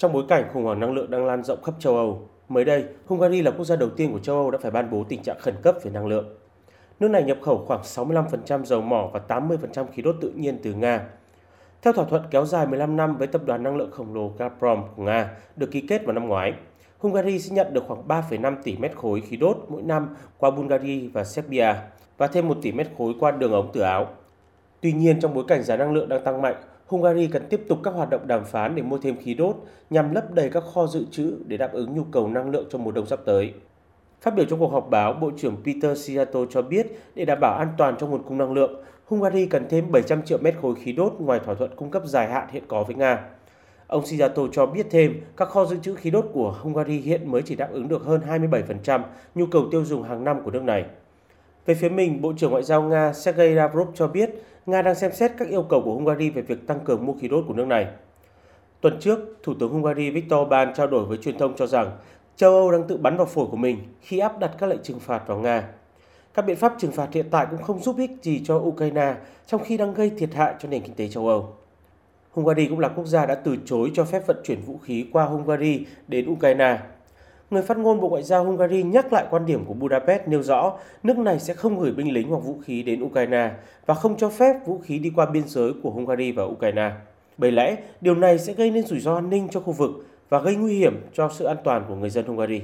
Trong bối cảnh khủng hoảng năng lượng đang lan rộng khắp châu Âu, mới đây, Hungary là quốc gia đầu tiên của châu Âu đã phải ban bố tình trạng khẩn cấp về năng lượng. Nước này nhập khẩu khoảng 65% dầu mỏ và 80% khí đốt tự nhiên từ Nga. Theo thỏa thuận kéo dài 15 năm với tập đoàn năng lượng khổng lồ Gazprom của Nga được ký kết vào năm ngoái, Hungary sẽ nhận được khoảng 3,5 tỷ mét khối khí đốt mỗi năm qua Bulgaria và Serbia và thêm 1 tỷ mét khối qua đường ống từ Áo. Tuy nhiên, trong bối cảnh giá năng lượng đang tăng mạnh, Hungary cần tiếp tục các hoạt động đàm phán để mua thêm khí đốt nhằm lấp đầy các kho dự trữ để đáp ứng nhu cầu năng lượng trong mùa đông sắp tới. Phát biểu trong cuộc họp báo, Bộ trưởng Peter Siato cho biết để đảm bảo an toàn cho nguồn cung năng lượng, Hungary cần thêm 700 triệu mét khối khí đốt ngoài thỏa thuận cung cấp dài hạn hiện có với Nga. Ông Siato cho biết thêm, các kho dự trữ khí đốt của Hungary hiện mới chỉ đáp ứng được hơn 27% nhu cầu tiêu dùng hàng năm của nước này. Về phía mình, Bộ trưởng Ngoại giao Nga Sergei Lavrov cho biết Nga đang xem xét các yêu cầu của Hungary về việc tăng cường mua khí đốt của nước này. Tuần trước, Thủ tướng Hungary Viktor Orbán trao đổi với truyền thông cho rằng châu Âu đang tự bắn vào phổi của mình khi áp đặt các lệnh trừng phạt vào Nga. Các biện pháp trừng phạt hiện tại cũng không giúp ích gì cho Ukraine trong khi đang gây thiệt hại cho nền kinh tế châu Âu. Hungary cũng là quốc gia đã từ chối cho phép vận chuyển vũ khí qua Hungary đến Ukraine người phát ngôn Bộ Ngoại giao Hungary nhắc lại quan điểm của Budapest nêu rõ nước này sẽ không gửi binh lính hoặc vũ khí đến Ukraine và không cho phép vũ khí đi qua biên giới của Hungary và Ukraine. Bởi lẽ, điều này sẽ gây nên rủi ro an ninh cho khu vực và gây nguy hiểm cho sự an toàn của người dân Hungary.